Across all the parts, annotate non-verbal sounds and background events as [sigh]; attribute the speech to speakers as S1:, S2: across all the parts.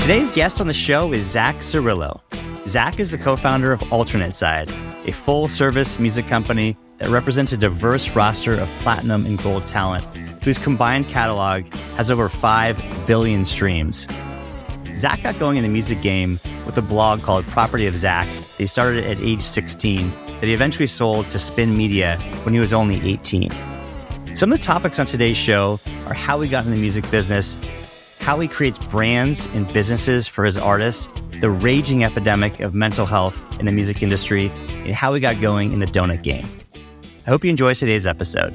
S1: Today's guest on the show is Zack Zarrillo. Zack is the co founder of Alternate Side, a full service music company that represents a diverse roster of platinum and gold talent whose combined catalog has over 5 billion streams. Zack got going in the music game with a blog called Property of Zack. He started at age 16, that he eventually sold to Spin Media when he was only 18. Some of the topics on today's show are how he got in the music business, how he creates brands and businesses for his artists, the raging epidemic of mental health in the music industry, and how he got going in the donut game. I hope you enjoy today's episode.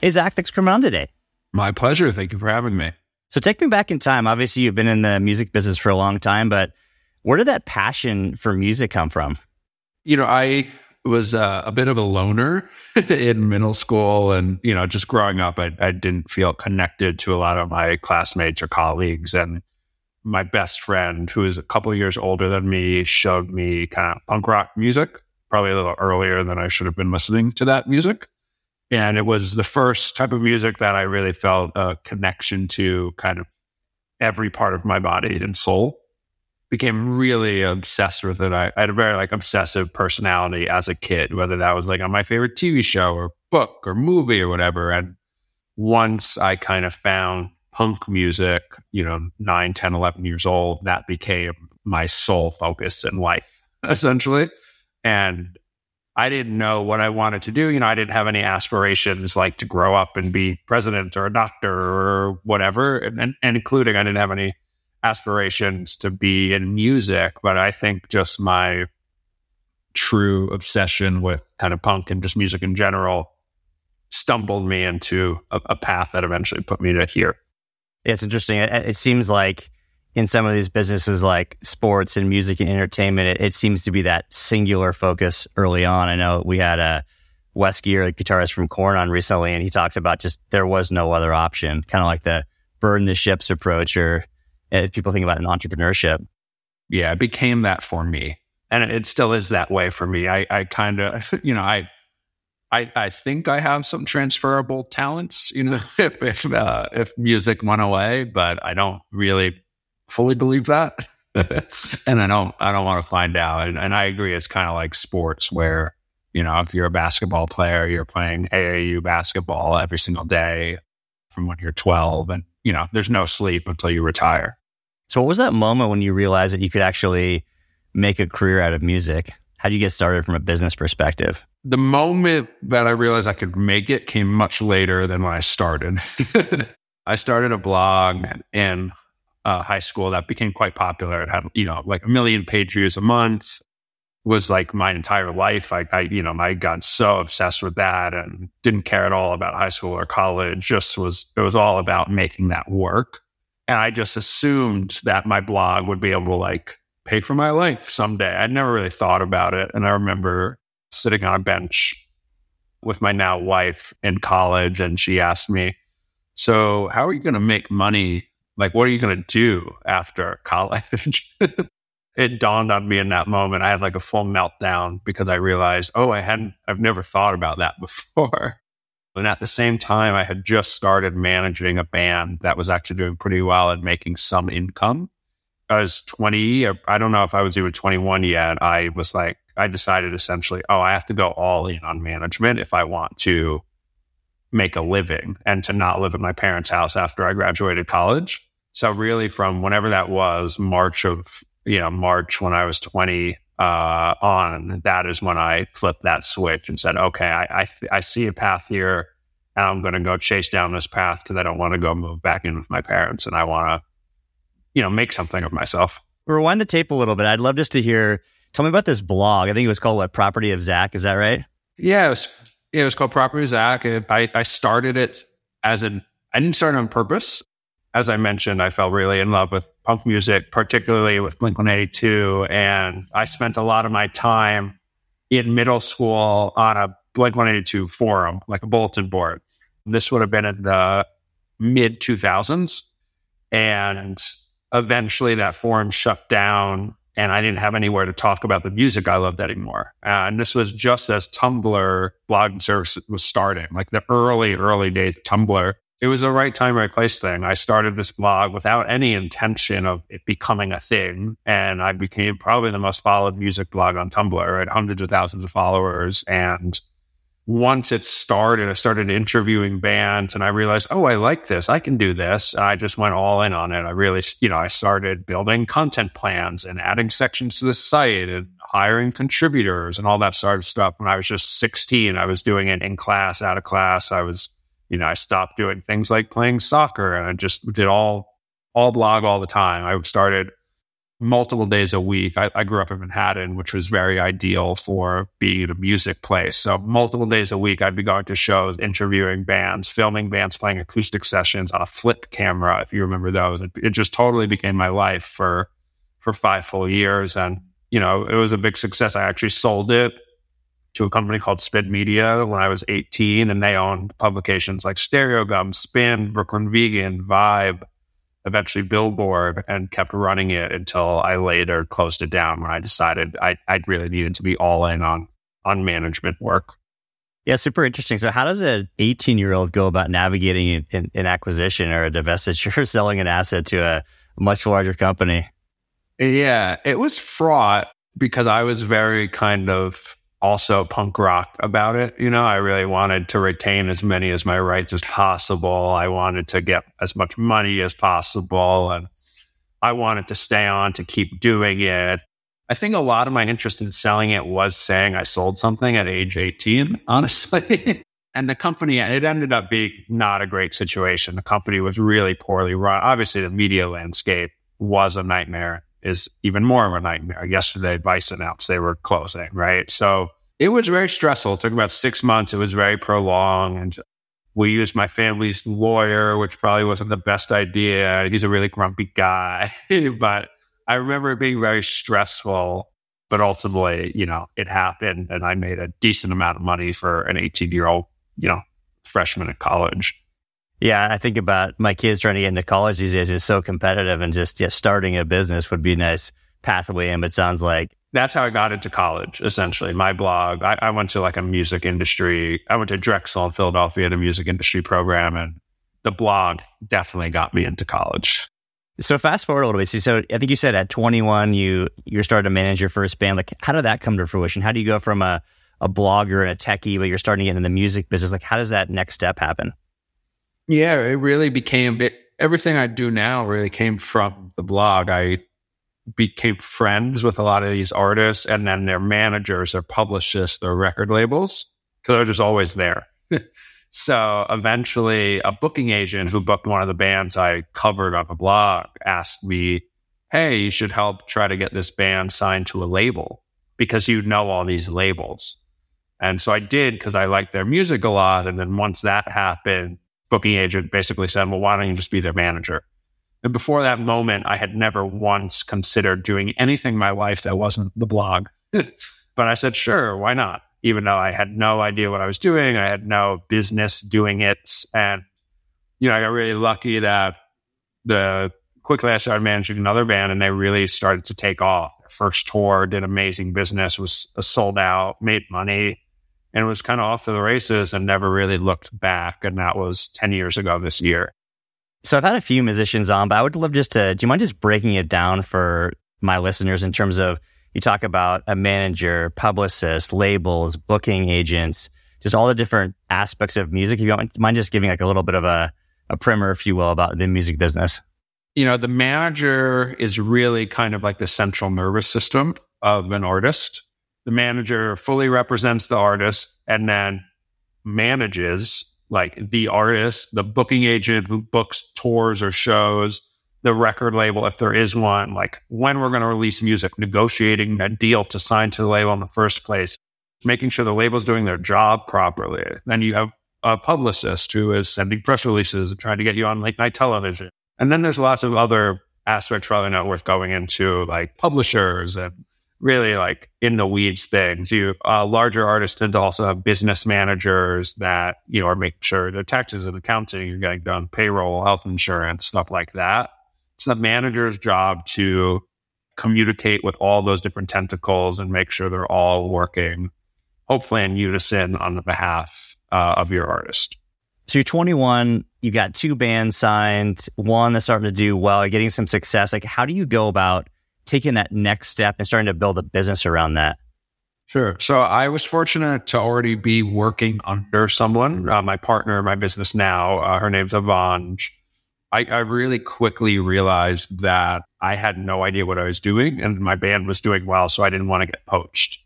S1: Hey, Zack, thanks for coming on today.
S2: My pleasure. Thank you for having me.
S1: So take me back in time. Obviously, you've been in the music business for a long time, but where did that passion for music come from?
S2: You know, I was uh, a bit of a loner [laughs] in middle school and, you know, just growing up, I, I didn't feel connected to a lot of my classmates or colleagues. And my best friend, who is a couple years older than me, showed me kind of punk rock music, probably a little earlier than I should have been listening to that music. And it was the first type of music that I really felt a connection to kind of every part of my body and soul. Became really obsessed with it. I, I had a very like obsessive personality as a kid, whether that was like on my favorite TV show or book or movie or whatever. And once I kind of found punk music, you know, 9, 10, 11 years old, that became my sole focus in life, [laughs] essentially. And I didn't know what I wanted to do. You know, I didn't have any aspirations like to grow up and be president or a doctor or whatever, and, and, and, including I didn't have any aspirations to be in music. But I think just my true obsession with kind of punk and just music in general stumbled me into a, a path that eventually put me to here.
S1: It's interesting. It, it seems like in some of these businesses like sports and music and entertainment, it, it, seems to be that singular focus early on. I know we had a Wes Geer, the guitarist from Korn, on recently, and he talked about just there was no other option, kind of like the burn the ships approach, or if people think about an entrepreneurship.
S2: Yeah, it became that for me, and it still is that way for me. I, I kind of, [laughs] you know, I. I, I think I have some transferable talents, you know, [laughs] if if, uh, if music went away, but I don't really fully believe that. [laughs] and I don't I don't want to find out. And, and I agree it's kind of like sports where, you know, if you're a basketball player, you're playing AAU basketball every single day from when you're 12 and, you know, there's no sleep until you retire.
S1: So what was that moment when you realized that you could actually make a career out of music? How did you get started from a business perspective?
S2: The moment that I realized I could make it came much later than when I started. [laughs] I started a blog in uh, high school that became quite popular. It had, you know, like a million page views a month was like my entire life. I, I, you know, I got so obsessed with that and didn't care at all about high school or college. Just was, it was all about making that work. And I just assumed that my blog would be able to like pay for my life someday. I'd never really thought about it. And I remember sitting on a bench with my now wife in college and she asked me, so how are you going to make money like, what are you going to do after college? [laughs] it dawned on me in that moment. I had like a full meltdown because I realized, oh, I hadn't, I've never thought about that [laughs] before. And at the same time, I had just started managing a band that was actually doing pretty well and making some income. I was 20, I don't know if I was even 21 yet. I was like, I decided essentially, oh, I have to go all in on management if I want to make a living and to not live at my parents' house after I graduated college. So really from whenever that was, March of, you know, March when I was 20 uh, on, that is when I flipped that switch and said, okay, I, I, I see a path here and I'm going to go chase down this path because I don't want to go move back in with my parents and I want to, you know, make something of myself.
S1: Rewind the tape a little bit. I'd love just to hear, tell me about this blog. I think it was called what, Property of Zack. Is that right?
S2: Yeah, it was it was called Property of Zack. I, I started it as an, I didn't start on purpose. As I mentioned, I fell really in love with punk music, particularly with Blink 182. And I spent a lot of my time in middle school on a Blink 182 forum, like a bulletin board. This would have been in the mid 2000s. And eventually that forum shut down and I didn't have anywhere to talk about the music I loved anymore. And this was just as Tumblr blog service was starting, like the early, early days Tumblr. It was a right time, right place thing. I started this blog without any intention of it becoming a thing. And I became probably the most followed music blog on Tumblr. Had hundreds of thousands of followers. And once it started, I started interviewing bands and I realized, oh, I like this. I can do this. I just went all in on it. I really, you know, I started building content plans and adding sections to the site and hiring contributors and all that sort of stuff. When I was just 16, I was doing it in class, out of class. I was, you know, I stopped doing things like playing soccer and I just did all, all blog all the time. I started multiple days a week. I, I, grew up in Manhattan, which was very ideal for being a music place. So multiple days a week, I'd be going to shows, interviewing bands, filming bands, playing acoustic sessions on a flip camera, if you remember those. It, it just totally became my life for for five full years, and you know it was a big success. I actually sold it to a company called Spin Media when I was 18, and they owned publications like Stereo Stereogum, Spin, Brooklyn Vegan, Vibe eventually Billboard and kept running it until I later closed it down when I decided I, I really needed to be all in on on management work.
S1: Yeah, super interesting. So, how does an 18 year old go about navigating an, an, acquisition or a divestiture, selling an asset to a much larger company?
S2: Yeah, it was fraught because I was very kind of also punk rock about it. You know, I really wanted to retain as many as my rights as possible. I wanted to get as much money as possible. And I wanted to stay on to keep doing it. I think a lot of my interest in selling it was saying I sold something at age 18, [laughs] honestly. and the company, it ended up being not a great situation. The company was really poorly run. Obviously, the media landscape was a nightmare is even more of a nightmare. Yesterday, Vice announced they were closing, right? So it was very stressful. It took about six months. It was very prolonged. And we used my family's lawyer, which probably wasn't the best idea. He's a really grumpy guy. [laughs] but I remember it being very stressful. But ultimately, you know, it happened and I made a decent amount of money for an 18 year old, you know, freshman at college.
S1: Yeah, I think about my kids trying to get into college these days. It's so competitive, and just yeah, starting a business would be a nice pathway. And it sounds like
S2: that's how I got into college. Essentially, my blog. I, I, went to like a music industry. I went to Drexel in Philadelphia, the music industry program, and the blog definitely got me into college.
S1: So fast forward a little bit. So I think you said at 21 you you started to manage your first band. Like, how did that come to fruition? How do you go from a a blogger and a techie, but you're starting to get into the music business? Like, how does that next step happen?
S2: Yeah, it really became it, everything I do now really came from the blog. I became friends with a lot of these artists and then their managers, their publicists, their record labels, because they're just always there. [laughs] so eventually, a booking agent who booked one of the bands I covered on the blog asked me, Hey, you should help try to get this band signed to a label because you know all these labels. And so I did because I liked their music a lot. And then once that happened, booking agent basically said, well, why don't you just be their manager? And before that moment, I had never once considered doing anything in my life that wasn't the blog. [laughs] but I said, sure, why not? Even though I had no idea what I was doing, I had no business doing it. And, you know, I got really lucky that the quickly I started managing another band and they really started to take off. First tour did amazing business, was sold out, made money and was kind of off to the races and never really looked back. And that was 10 years ago this year.
S1: So I've had a few musicians on, but I would love just to, do you mind just breaking it down for my listeners in terms of you talk about a manager, publicist, labels, booking agents, just all the different aspects of music. If you don't mind just giving like a little bit of a, a primer, if you will, about the music business.
S2: You know, the manager is really kind of like the central nervous system of an artist the manager fully represents the artist and then manages like the artist, the booking agent who books tours or shows, the record label, if there is one, like when we're going to release music, negotiating a deal to sign to the label in the first place, making sure the label's doing their job properly. Then you have a publicist who is sending press releases and trying to get you on late night television. And then there's lots of other aspects probably not worth going into, like publishers and really like in the weeds things. You uh, larger artists tend to also have business managers that you know are making sure their taxes and accounting are getting done, payroll, health insurance, stuff like that. It's the manager's job to communicate with all those different tentacles and make sure they're all working, hopefully in unison on the behalf uh, of your artist.
S1: So you're 21, you got two bands signed, one that's starting to do well, you're getting some success. Like, how do you go about taking that next step and starting to build a business around that?
S2: Sure. So I was fortunate to already be working under someone, uh, my partner in my business now. Uh, her name's Avanj. I, I really quickly realized that I had no idea what I was doing and my band was doing well. So I didn't want to get poached.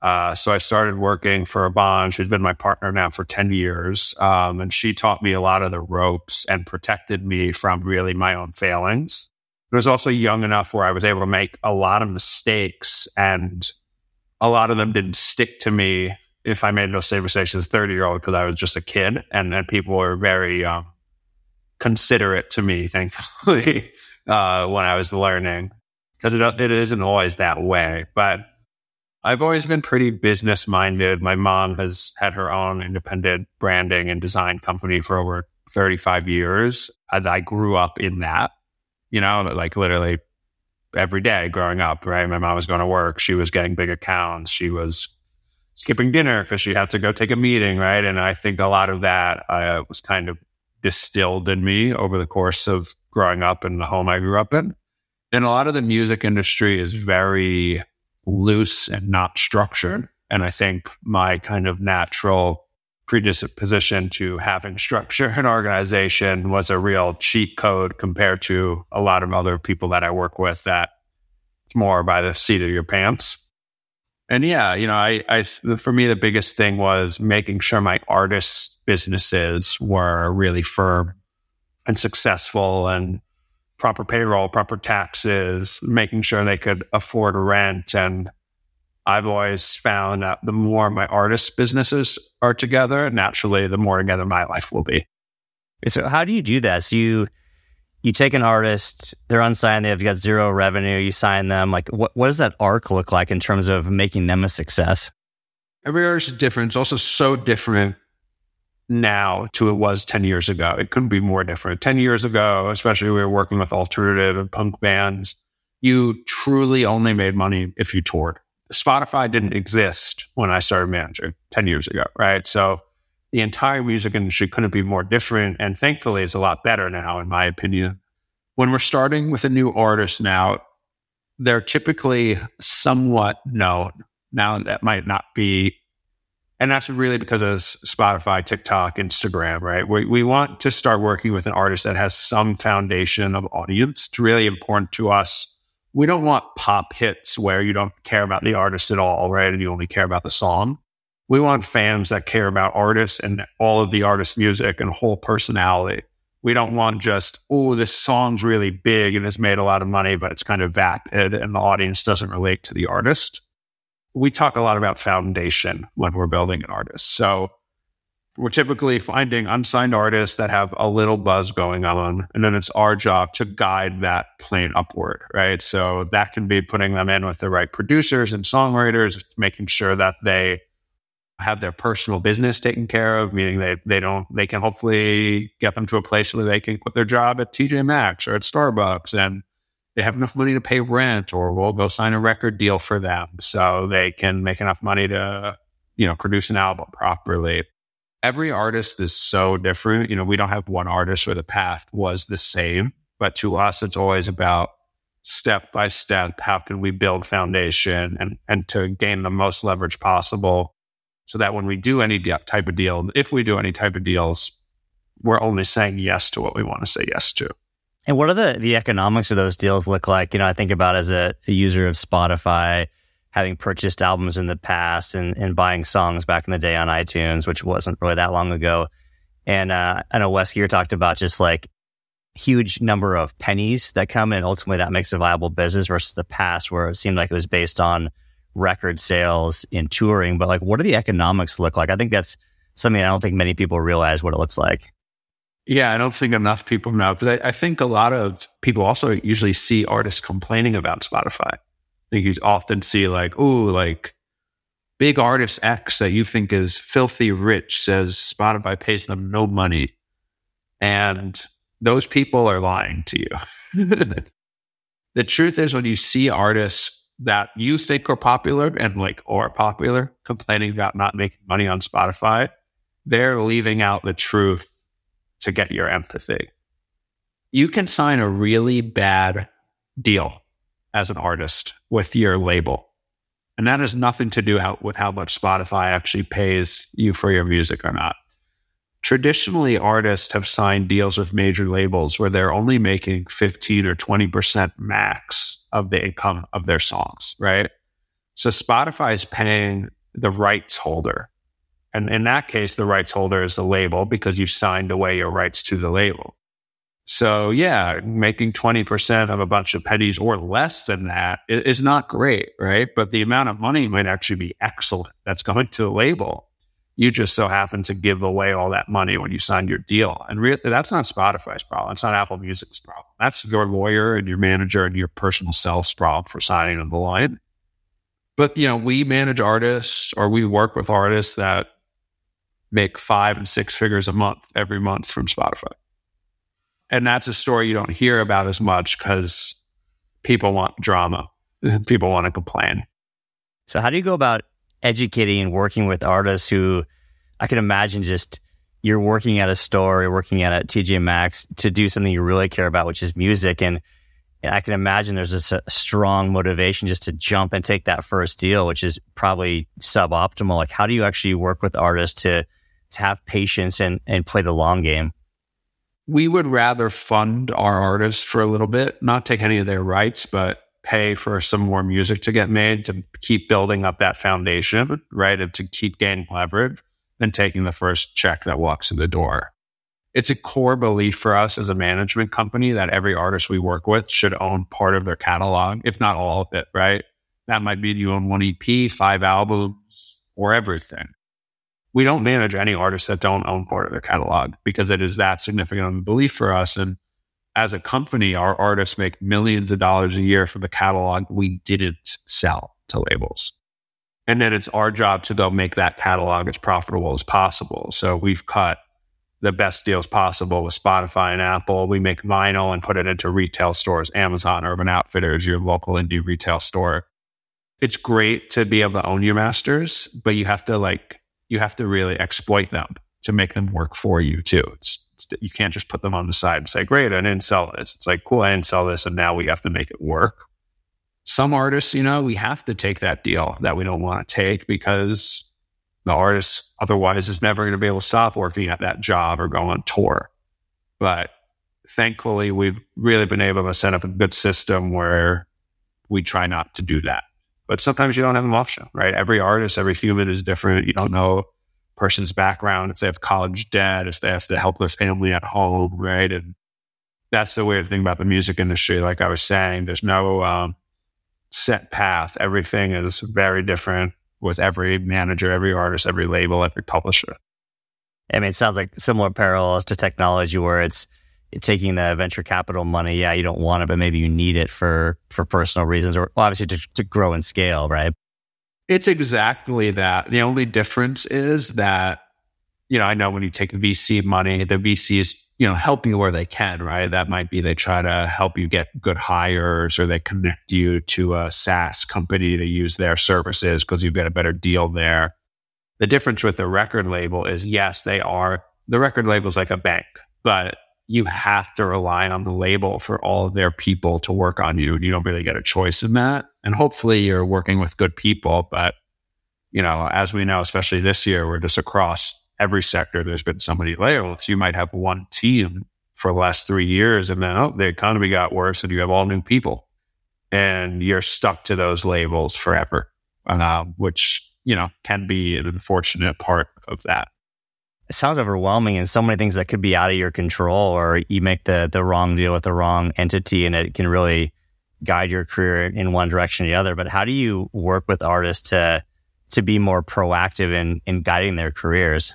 S2: Uh, so I started working for Avanj, who's been my partner now for 10 years. Um, and she taught me a lot of the ropes and protected me from really my own failings. I was also young enough where I was able to make a lot of mistakes and a lot of them didn't stick to me if I made those same mistakes as a 30 year old because I was just a kid and, and people were very um, considerate to me, thankfully, [laughs] uh, when I was learning because it, it isn't always that way. But I've always been pretty business minded. My mom has had her own independent branding and design company for over 35 years. And I grew up in that, you know, like literally every day growing up, right? My mom was going to work. She was getting big accounts. She was skipping dinner because she had to go take a meeting, right? And I think a lot of that uh, was kind of distilled in me over the course of growing up in the home I grew up in. And a lot of the music industry is very loose and not structured. And I think my kind of natural predisposition to having structure and organization was a real cheat code compared to a lot of other people that I work with that it's more by the seat of your pants. And yeah, you know, I, I, for me, the biggest thing was making sure my artists' businesses were really firm and successful and proper payroll, proper taxes, making sure they could afford rent and I've always found that the more my artist businesses are together, naturally, the more together my life will be.
S1: So, how do you do that? So, you you take an artist, they're unsigned, they've got zero revenue, you sign them. Like, what, what does that arc look like in terms of making them a success?
S2: Every artist is different. It's also so different now to it was 10 years ago. It couldn't be more different. 10 years ago, especially we were working with alternative and punk bands, you truly only made money if you toured. Spotify didn't exist when I started managing 10 years ago, right? So the entire music industry couldn't be more different. And thankfully, it's a lot better now, in my opinion. When we're starting with a new artist now, they're typically somewhat known. Now, that might not be, and that's really because of Spotify, TikTok, Instagram, right? We, we want to start working with an artist that has some foundation of audience. It's really important to us we don't want pop hits where you don't care about the artist at all, right? And you only care about the song. We want fans that care about artists and all of the artist's music and whole personality. We don't want just, oh, this song's really big and has made a lot of money, but it's kind of vapid and the audience doesn't relate to the artist. We talk a lot about foundation when we're building an artist. So we're typically finding unsigned artists that have a little buzz going on. And then it's our job to guide that plane upward, right? So that can be putting them in with the right producers and songwriters, making sure that they have their personal business taken care of, meaning they, they don't, they can hopefully get them to a place where they can quit their job at TJ Maxx or at Starbucks and they have enough money to pay rent or we'll go sign a record deal for them so they can make enough money to, you know, produce an album properly every artist is so different. You know, we don't have one artist where the path was the same, but to us, it's always about step by step. How can we build foundation and, and to gain the most leverage possible so that when we do any de- type of deal, if we do any type of deals, we're only saying yes to what we want to say yes to.
S1: And what are the, the economics of those deals look like? You know, I think about as a, a user of Spotify, having purchased albums in the past and, and buying songs back in the day on iTunes, which wasn't really that long ago. And uh, I know Wes Geer talked about just like huge number of pennies that come in. Ultimately, that makes a viable business versus the past where it seemed like it was based on record sales in touring. But like, what do the economics look like? I think that's something I don't think many people realize what it looks like.
S2: Yeah, I don't think enough people know because I, I, think a lot of people also usually see artists complaining about Spotify. Think you often see like, oh, like big artist X that you think is filthy rich says Spotify pays them no money. And those people are lying to you. [laughs] The truth is, when you see artists that you think are popular and like are popular complaining about not making money on Spotify, they're leaving out the truth to get your empathy. You can sign a really bad deal as an artist with your label. And that has nothing to do how, with how much Spotify actually pays you for your music or not. Traditionally, artists have signed deals with major labels where they're only making 15 or 20% max of the income of their songs, right? So Spotify is paying the rights holder. And in that case, the rights holder is the label because you signed away your rights to the label. So yeah, making 20% of a bunch of pennies or less than that is not great, right? But the amount of money might actually be excellent that's going to the label. You just so happen to give away all that money when you signed your deal. And re- that's not Spotify's problem. It's not Apple Music's problem. That's your lawyer and your manager and your personal self's problem for signing on the line. But, you know, we manage artists or we work with artists that make five and six figures a month every month from Spotify. And that's a story you don't hear about as much because people want drama. [laughs] people want to complain.
S1: So, how do you go about educating and working with artists who I can imagine just you're working at a store, you're working at a TJ Maxx to do something you really care about, which is music. And, I can imagine there's a strong motivation just to jump and take that first deal, which is probably suboptimal. Like, how do you actually work with artists to, to have patience and, and play the long game?
S2: We would rather fund our artists for a little bit, not take any of their rights, but pay for some more music to get made to keep building up that foundation, right? And to keep gaining leverage than taking the first check that walks in the door. It's a core belief for us as a management company that every artist we work with should own part of their catalog, if not all of it, right? That might be you own one EP, five albums, or everything we don't manage any artists that don't own part of their catalog because it is that significant of a belief for us. And as a company, our artists make millions of dollars a year from the catalog we didn't sell to labels. And then it's our job to go make that catalog as profitable as possible. So we've cut the best deals possible with Spotify and Apple. We make vinyl and put it into retail stores, Amazon, Urban Outfitters, your local indie retail store. It's great to be able to own your masters, but you have to like you have to really exploit them to make them work for you too. It's, it's, you can't just put them on the side and say, "Great, I didn't sell this." It's like, "Cool, I didn't sell this, and now we have to make it work." Some artists, you know, we have to take that deal that we don't want to take because the artist otherwise is never going to be able to stop working at that job or go on tour. But thankfully, we've really been able to set up a good system where we try not to do that. But sometimes you don't have an option, right? Every artist, every human is different. You don't know person's background, if they have college debt, if they have to help their family at home, right? And that's the weird thing about the music industry. Like I was saying, there's no um, set path. Everything is very different with every manager, every artist, every label, every publisher.
S1: I mean, it sounds like similar parallels to technology where it's taking the venture capital money, yeah, you don't want it, but maybe you need it for for personal reasons, or well, obviously to, to grow and scale, right?
S2: It's exactly that. The only difference is that you know I know when you take VC money, the VC is, you know helping you where they can, right? That might be they try to help you get good hires, or they connect you to a SaaS company to use their services because you get a better deal there. The difference with the record label is yes, they are the record label is like a bank, but you have to rely on the label for all of their people to work on you. And you don't really get a choice in that. And hopefully you're working with good people. But, you know, as we know, especially this year, we're just across every sector, there's been so many layoffs. You might have one team for the last three years and then, oh, the economy got worse and you have all new people and you're stuck to those labels forever, uh, which, you know, can be an unfortunate part of that
S1: it sounds overwhelming and so many things that could be out of your control or you make the the wrong deal with the wrong entity and it can really guide your career in one direction or the other. But how do you work with artists to to be more proactive in in guiding their careers?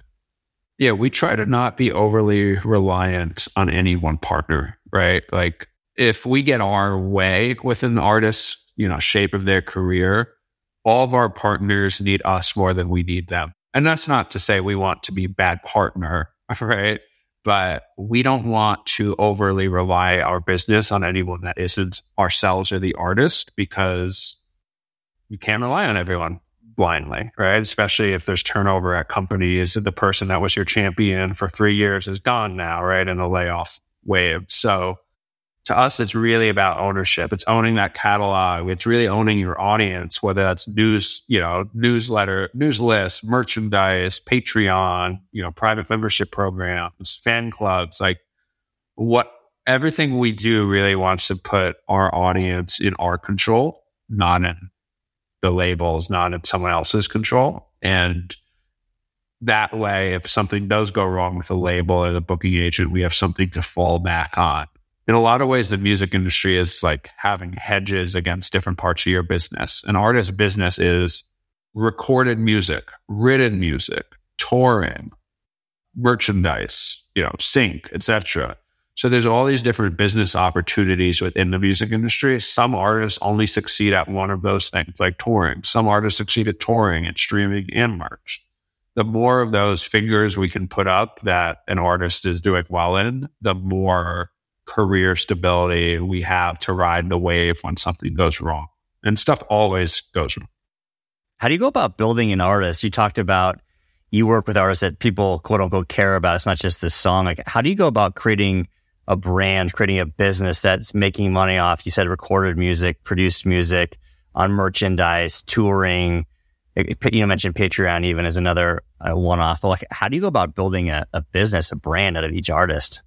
S2: Yeah we try to not be overly reliant on any one partner right? Like if we get our way with an artist's you know shape of their career all of our partners need us more than we need them and that's not to say we want to be bad partner, [laughs] right? but we don't want to overly rely our business on anyone that isn't ourselves or the artist because you can't rely on everyone blindly, right? Especially if there's turnover at companies. The person that was your champion for three years is gone now, right? In a layoff wave. So to us, it's really about ownership. It's owning that catalog. It's really owning your audience, whether that's news, you know, newsletter, news list, merchandise, Patreon, you know, private membership programs, fan clubs, like what everything we do really wants to put our audience in our control, not in the labels, not in someone else's control. And that way, if something does go wrong with the label or the booking agent, we have something to fall back on in a lot of ways, the music industry is like having hedges against different parts of your business. An artist's business is recorded music, written music, touring, merchandise, you know, sync, etc. So there's all these different business opportunities within the music industry. Some artists only succeed at one of those things, like touring. Some artists succeed at touring and streaming and merch. The more of those fingers we can put up that an artist is doing well in, the more career stability we have to ride the wave when something goes wrong. And stuff always goes wrong.
S1: How do you go about building an artist? You talked about you work with artists that people quote unquote care about. It's not just the song. Like, how do you go about creating a brand, creating a business that's making money off? You said recorded music, produced music, on merchandise, touring. You mentioned Patreon even as another uh, one-off. Like, how do you go about building a, a business, a brand out of each artist?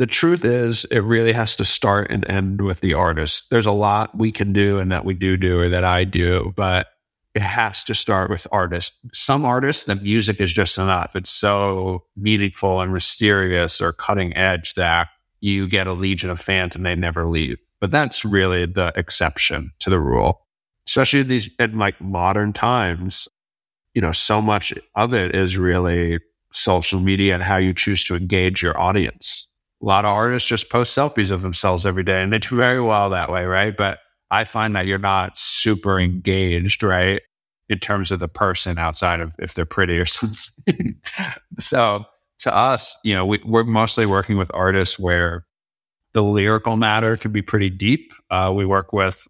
S2: The truth is it really has to start and end with the artist. There's a lot we can do and that we do do or that I do, but it has to start with artists. Some artists, the music is just enough. It's so meaningful and mysterious or cutting edge that you get a legion of fans and they never leave. But that's really the exception to the rule, especially in these in like modern times. You know, so much of it is really social media and how you choose to engage your audience a lot of artists just post selfies of themselves every day and they do very well that way, right? But I find that you're not super engaged, right? In terms of the person outside of if they're pretty or [laughs] something. so to us, you know, we, we're mostly working with artists where the lyrical matter can be pretty deep. Uh, we work with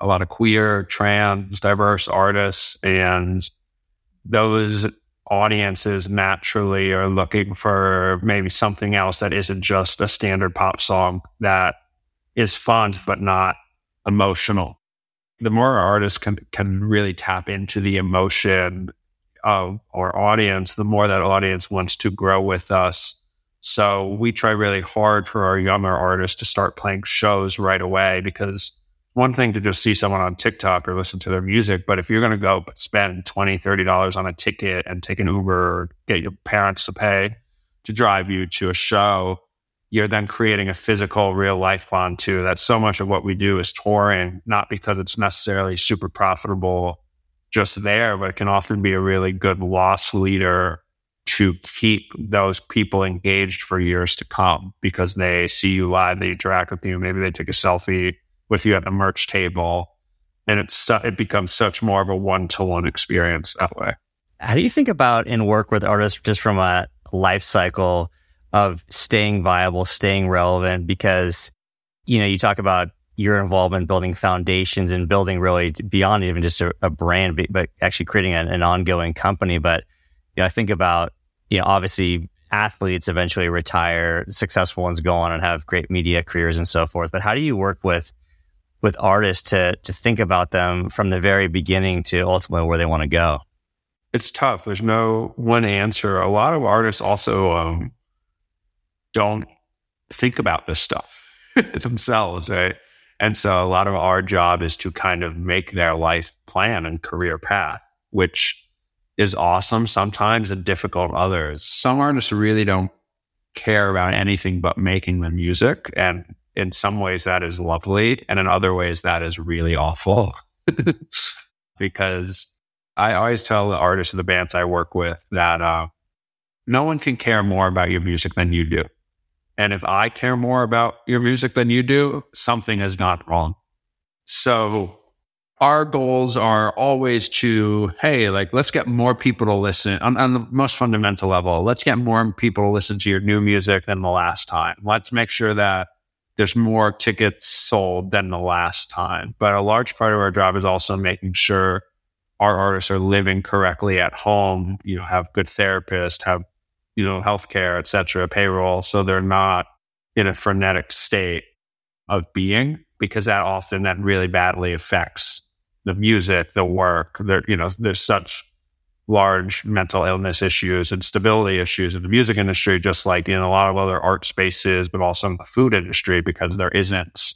S2: a lot of queer, trans, diverse artists, and those audiences naturally are looking for maybe something else that isn't just a standard pop song that is fun but not emotional. The more artists can can really tap into the emotion of our audience, the more that audience wants to grow with us. So we try really hard for our younger artists to start playing shows right away because one thing to just see someone on TikTok or listen to their music, but if you're going to go spend $20, $30 on a ticket and take an Uber or get your parents to pay to drive you to a show, you're then creating a physical, real life bond too. That's so much of what we do is touring, not because it's necessarily super profitable just there, but it can often be a really good loss leader to keep those people engaged for years to come because they see you live, they interact with you, maybe they take a selfie with you at the merch table. And it's it becomes such more of a one to one experience that way.
S1: How do you think about and work with artists just from a life cycle of staying viable, staying relevant? Because, you know, you talk about your involvement building foundations and building really beyond even just a, a brand, but actually creating an, an ongoing company. But you know, I think about, you know, obviously athletes eventually retire, successful ones go on and have great media careers and so forth. But how do you work with with artists to to think about them from the very beginning to ultimately where they want to go?
S2: It's tough. There's no one answer. A lot of artists also um, don't think about this stuff [laughs] themselves, right? And so a lot of our job is to kind of make their life plan and career path, which is awesome sometimes and difficult others. Some artists really don't care about anything but making the music and in some ways that is lovely and in other ways that is really awful [laughs] because i always tell the artists of the bands i work with that uh, no one can care more about your music than you do and if i care more about your music than you do something has gone wrong so our goals are always to, hey, like, let's get more people to listen on, on, the most fundamental level. Let's get more people to listen to your new music than the last time. Let's make sure that there's more tickets sold than the last time. But a large part of our job is also making sure our artists are living correctly at home, you know, have good therapists, have, you know, healthcare, et cetera, payroll. So they're not in a frenetic state of being because that often that really badly affects the music, the work. There, you know, there's such large mental illness issues and stability issues in the music industry, just like in a lot of other art spaces, but also in the food industry, because there isn't,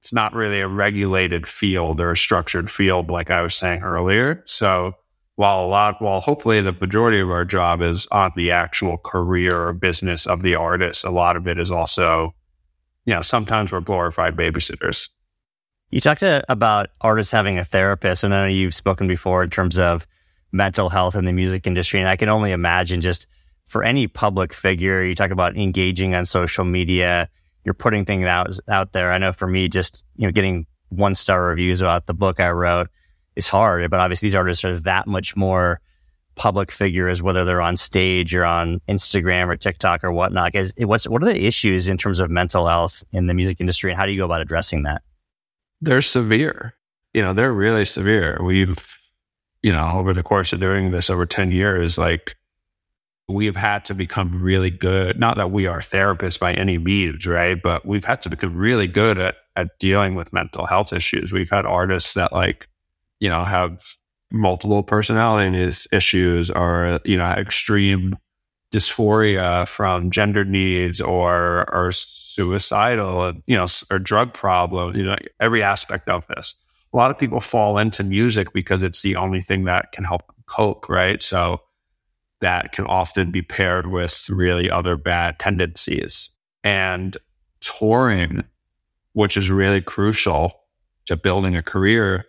S2: it's not really a regulated field or a structured field, like I was saying earlier. So while a lot, while hopefully the majority of our job is on the actual career or business of the artist, a lot of it is also, you know, sometimes we're glorified babysitters.
S1: You talked to, about artists having a therapist, and I know you've spoken before in terms of mental health in the music industry. And I can only imagine just for any public figure, you talk about engaging on social media, you're putting things out out there. I know for me, just you know, getting one star reviews about the book I wrote is hard. But obviously, these artists are that much more public figures, whether they're on stage or on Instagram or TikTok or whatnot. Is what's what are the issues in terms of mental health in the music industry, and how do you go about addressing that?
S2: They're severe. You know, they're really severe. We've you know, over the course of doing this over 10 years, like we've had to become really good. Not that we are therapists by any means, right? But we've had to become really good at, at dealing with mental health issues. We've had artists that like, you know, have multiple personality issues or, you know, extreme dysphoria from gender needs or, or suicidal, you know, or drug problems, you know, every aspect of this a lot of people fall into music because it's the only thing that can help cope, right? So that can often be paired with really other bad tendencies. And touring, which is really crucial to building a career,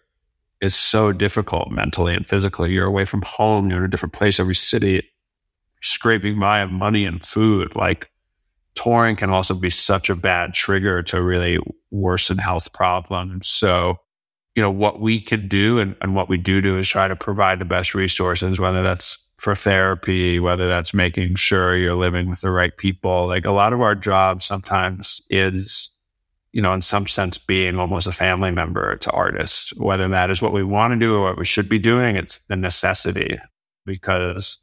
S2: is so difficult mentally and physically. You're away from home, you're in a different place every city, scraping by on money and food. Like touring can also be such a bad trigger to really worsen health problems. So you know, what we can do and, and what we do do is try to provide the best resources, whether that's for therapy, whether that's making sure you're living with the right people. Like a lot of our job sometimes is, you know, in some sense being almost a family member to artists, whether that is what we want to do or what we should be doing, it's the necessity because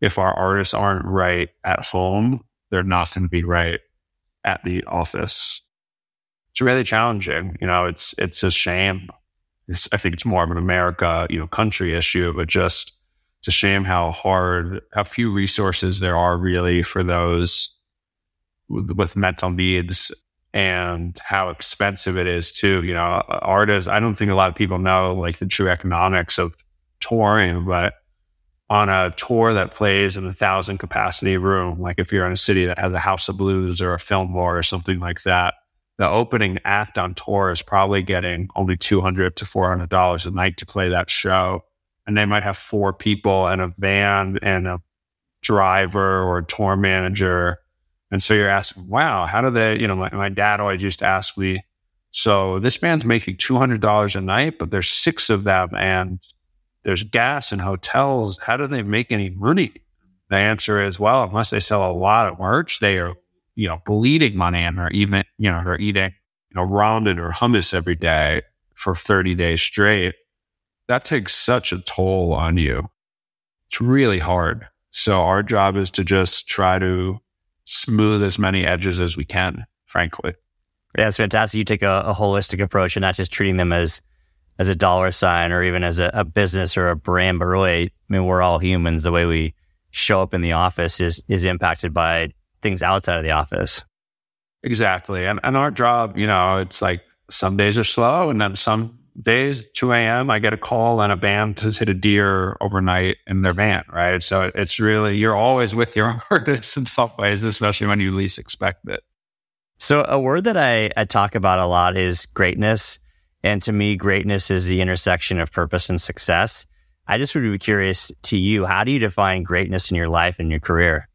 S2: if our artists aren't right at home, they're not going to be right at the office. It's really challenging. You know, it's it's a shame it's, I think it's more of an America, you know, country issue, but just it's a shame how hard, how few resources there are really for those with, with mental needs and how expensive it is too. You know, artists, I don't think a lot of people know like the true economics of touring, but on a tour that plays in a thousand capacity room, like if you're in a city that has a house of blues or a Fillmore or something like that, the opening act on tour is probably getting only 200 to $400 a night to play that show. And they might have four people and a van and a driver or a tour manager. And so you're asking, wow, how do they, you know, my, my dad always used to ask me, so this band's making $200 a night, but there's six of them and there's gas and hotels. How do they make any money? The answer is, well, unless they sell a lot of merch, they are you know, bleeding money and are even, you know, are eating, you know, ramen or hummus every day for 30 days straight, that takes such a toll on you. It's really hard. So our job is to just try to smooth as many edges as we can, frankly.
S1: Yeah, it's fantastic. You take a, a holistic approach and not just treating them as as a dollar sign or even as a, a business or a brand, but really, I mean, we're all humans. The way we show up in the office is is impacted by things outside of the office.
S2: Exactly. And, and our job, you know, it's like some days are slow and then some days, 2 a.m., I get a call and a band has hit a deer overnight in their van, right? So it's really, you're always with your [laughs] artists in some ways, especially when you least expect it.
S1: So a word that I, I talk about a lot is greatness. And to me, greatness is the intersection of purpose and success. I just would be curious to you, how do you define greatness in your life and your career?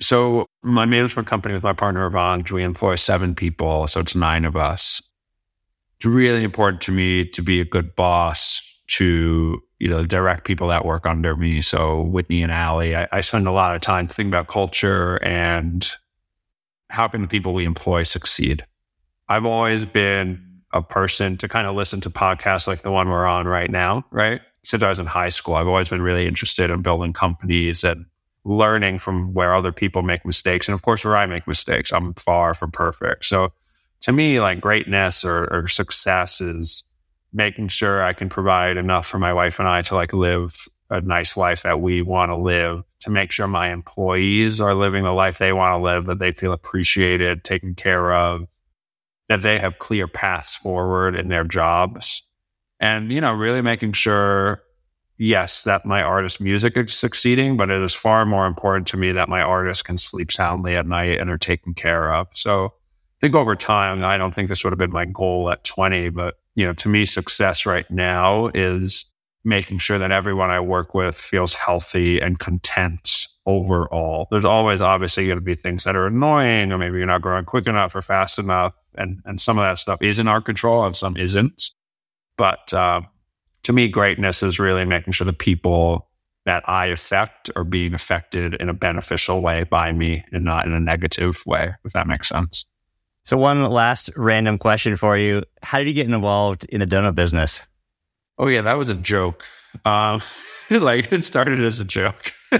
S2: So my management company with my partner Avange, we employ seven people, so it's nine of us. it's really important to me to be a good boss to you know direct people that work under me. So Whitney and Allie, I, I spend a lot of time thinking about culture and how can the people we employ succeed. I've always been a person to kind of listen to podcasts like the one we're on right now, right? Since I was in high school, I've always been really interested in building companies and learning from where other people make mistakes. And of course, where I make mistakes, I'm far from perfect. So to me, like greatness or, or success is making sure I can provide enough for my wife and I to like live a nice life that we want to live, to make sure my employees are living the life they want to live, that they feel appreciated, taken care of, that they have clear paths forward in their jobs. And, you know, really making sure, yes, that my artist music is succeeding, but it is far more important to me that my artists can sleep soundly at night and are taken care of. So, I think over time, I don't think this would have been my goal at 20, but you know, to me, success right now is making sure that everyone I work with feels healthy and content overall. There's always obviously going to be things that are annoying, or maybe you're not growing quick enough or fast enough, and and some of that stuff is in our control, and some isn't. But uh, to me, greatness is really making sure the people that I affect are being affected in a beneficial way by me and not in a negative way, if that makes sense.
S1: So, one last random question for you. How did you get involved in the donut business?
S2: Oh, yeah, that was a joke. Um, [laughs] like, it started as a joke. [laughs]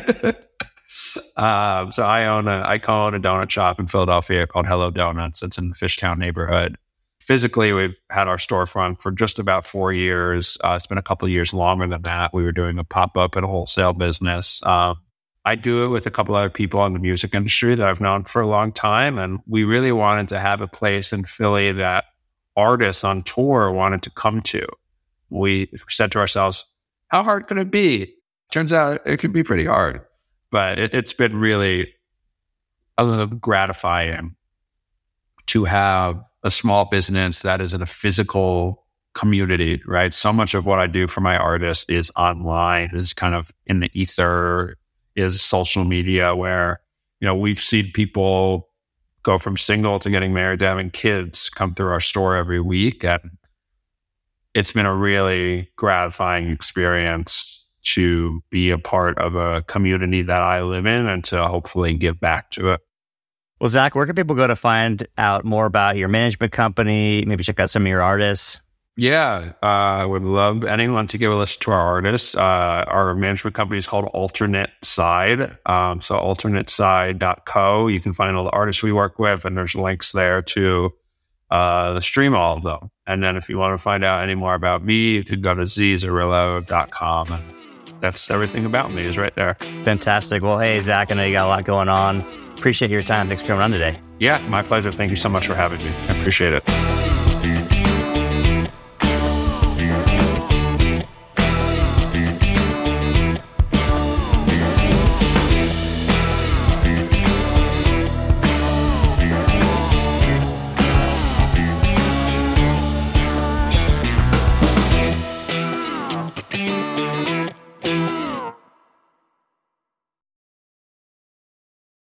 S2: um, so, I own a, I own a donut shop in Philadelphia called Hello Donuts. It's in the Fishtown neighborhood. Physically, we've had our storefront for just about four years. Uh, it's been a couple years longer than that. We were doing a pop up and a wholesale business. Um, I do it with a couple other people in the music industry that I've known for a long time. And we really wanted to have a place in Philly that artists on tour wanted to come to. We said to ourselves, how hard could it be? Turns out it could be pretty hard, but it, has been really uh, gratifying to have a small business that is in a physical community, right? So much of what I do for my artists is online, is kind of in the ether, is social media where, you know, we've seen people go from single to getting married to having kids come through our store every week. And it's been a really gratifying experience to be a part of a community that I live in and to hopefully give back to it.
S1: Well, Zack, where can people go to find out more about your management company? Maybe check out some of your artists?
S2: Yeah, uh, I would love anyone to give a listen to our artists. Uh, our management company is called Alternate Side. Um, so alternateside.co. You can find all the artists we work with, and there's links there to uh, stream all of them. And then if you want to find out any more about me, you could go to zzarrillo.com. And that's everything about me is right there.
S1: Fantastic. Well, hey, Zack, I know you got a lot going on. Appreciate your time. Thanks for coming on today.
S2: Yeah, my pleasure. Thank you so much for having me. I appreciate it.